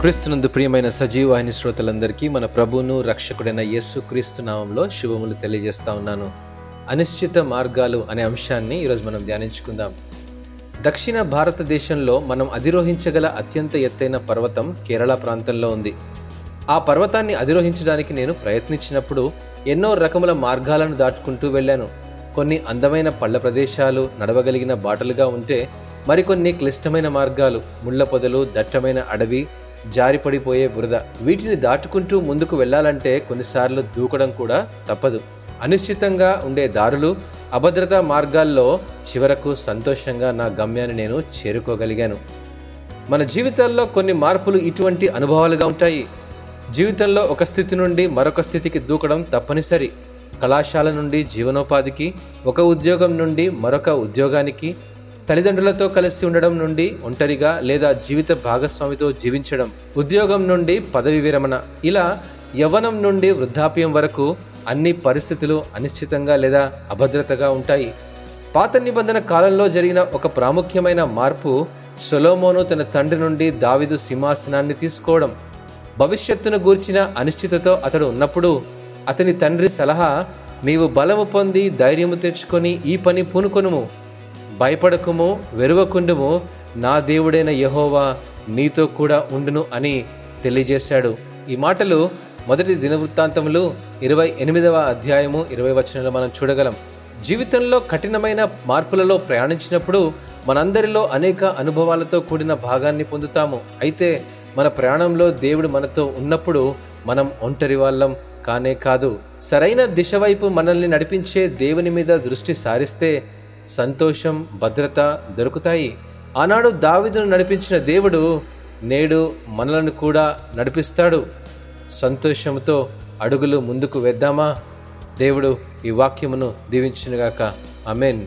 క్రీస్తునందు ప్రియమైన సజీవాహిని శ్రోతలందరికీ మన ప్రభువును రక్షకుడైన యేసు క్రీస్తు నామంలో శుభములు తెలియజేస్తా ఉన్నాను. అనిశ్చిత మార్గాలు అనే అంశాన్ని ఈరోజు మనం ధ్యానించుకుందాం. దక్షిణ భారతదేశంలో మనం అధిరోహించగల అత్యంత ఎత్తైన పర్వతం కేరళ ప్రాంతంలో ఉంది. ఆ పర్వతాన్ని అధిరోహించడానికి నేను ప్రయత్నించినప్పుడు ఎన్నో రకముల మార్గాలను దాటుకుంటూ వెళ్ళాను. కొన్ని అందమైన పళ్ళ ప్రదేశాలు నడవగలిగిన బాటలుగా ఉంటే మరికొన్ని క్లిష్టమైన మార్గాలు ముళ్ళ పొదలు దట్టమైన అడవి జారిపడిపోయే బురద. వీటిని దాటుకుంటూ ముందుకు వెళ్ళాలంటే కొన్నిసార్లు దూకడం కూడా తప్పదు. అనిశ్చితంగా ఉండే దారులు అభద్రతా మార్గాల్లో చివరకు సంతోషంగా నా గమ్యాన్ని నేను చేరుకోగలిగాను. మన జీవితాల్లో కొన్ని మార్పులు ఇటువంటి అనుభవాలుగా ఉంటాయి. జీవితంలో ఒక స్థితి నుండి మరొక స్థితికి దూకడం తప్పనిసరి. కళాశాల నుండి జీవనోపాధికి ఒక ఉద్యోగం నుండి మరొక ఉద్యోగానికి తల్లిదండ్రులతో కలిసి ఉండడం నుండి ఒంటరిగా లేదా జీవిత భాగస్వామితో జీవించడం ఉద్యోగం నుండి పదవి విరమణ ఇలా యవ్వనం నుండి వృద్ధాప్యం వరకు అన్ని పరిస్థితులు అనిశ్చితంగా లేదా అభద్రతగా ఉంటాయి. పాత నిబంధన కాలంలో జరిగిన ఒక ప్రాముఖ్యమైన మార్పు సొలోమోను తన తండ్రి నుండి దావిదు సింహాసనాన్ని తీసుకోవడం. భవిష్యత్తును గూర్చిన అనిశ్చితతో అతడు ఉన్నప్పుడు అతని తండ్రి సలహా నీవు బలము పొంది ధైర్యము తెచ్చుకొని ఈ పని పూనుకొనుము. భయపడకుము వెరువకుండుము. నా దేవుడైన యహోవా నీతో కూడా ఉండును అని తెలియజేశాడు. ఈ మాటలు మొదటి దినవృత్తాంతములు ఇరవై ఎనిమిదవ అధ్యాయము ఇరవై వచనంలో మనం చూడగలం. జీవితంలో కఠినమైన మార్పులలో ప్రయాణించినప్పుడు మనందరిలో అనేక అనుభవాలతో కూడిన భాగాన్ని పొందుతాము. అయితే మన ప్రయాణంలో దేవుడు మనతో ఉన్నప్పుడు మనం ఒంటరి వాళ్ళం కానే కాదు. సరైన దిశ వైపు మనల్ని నడిపించే దేవుని మీద దృష్టి సారిస్తే సంతోషం భద్రత దొరుకుతాయి. ఆనాడు దావిదును నడిపించిన దేవుడు నేడు మనలను కూడా నడిపిస్తాడు. సంతోషంతో అడుగులు ముందుకు వేద్దామా? దేవుడు ఈ వాక్యమును దీవించునుగాక. అమెన్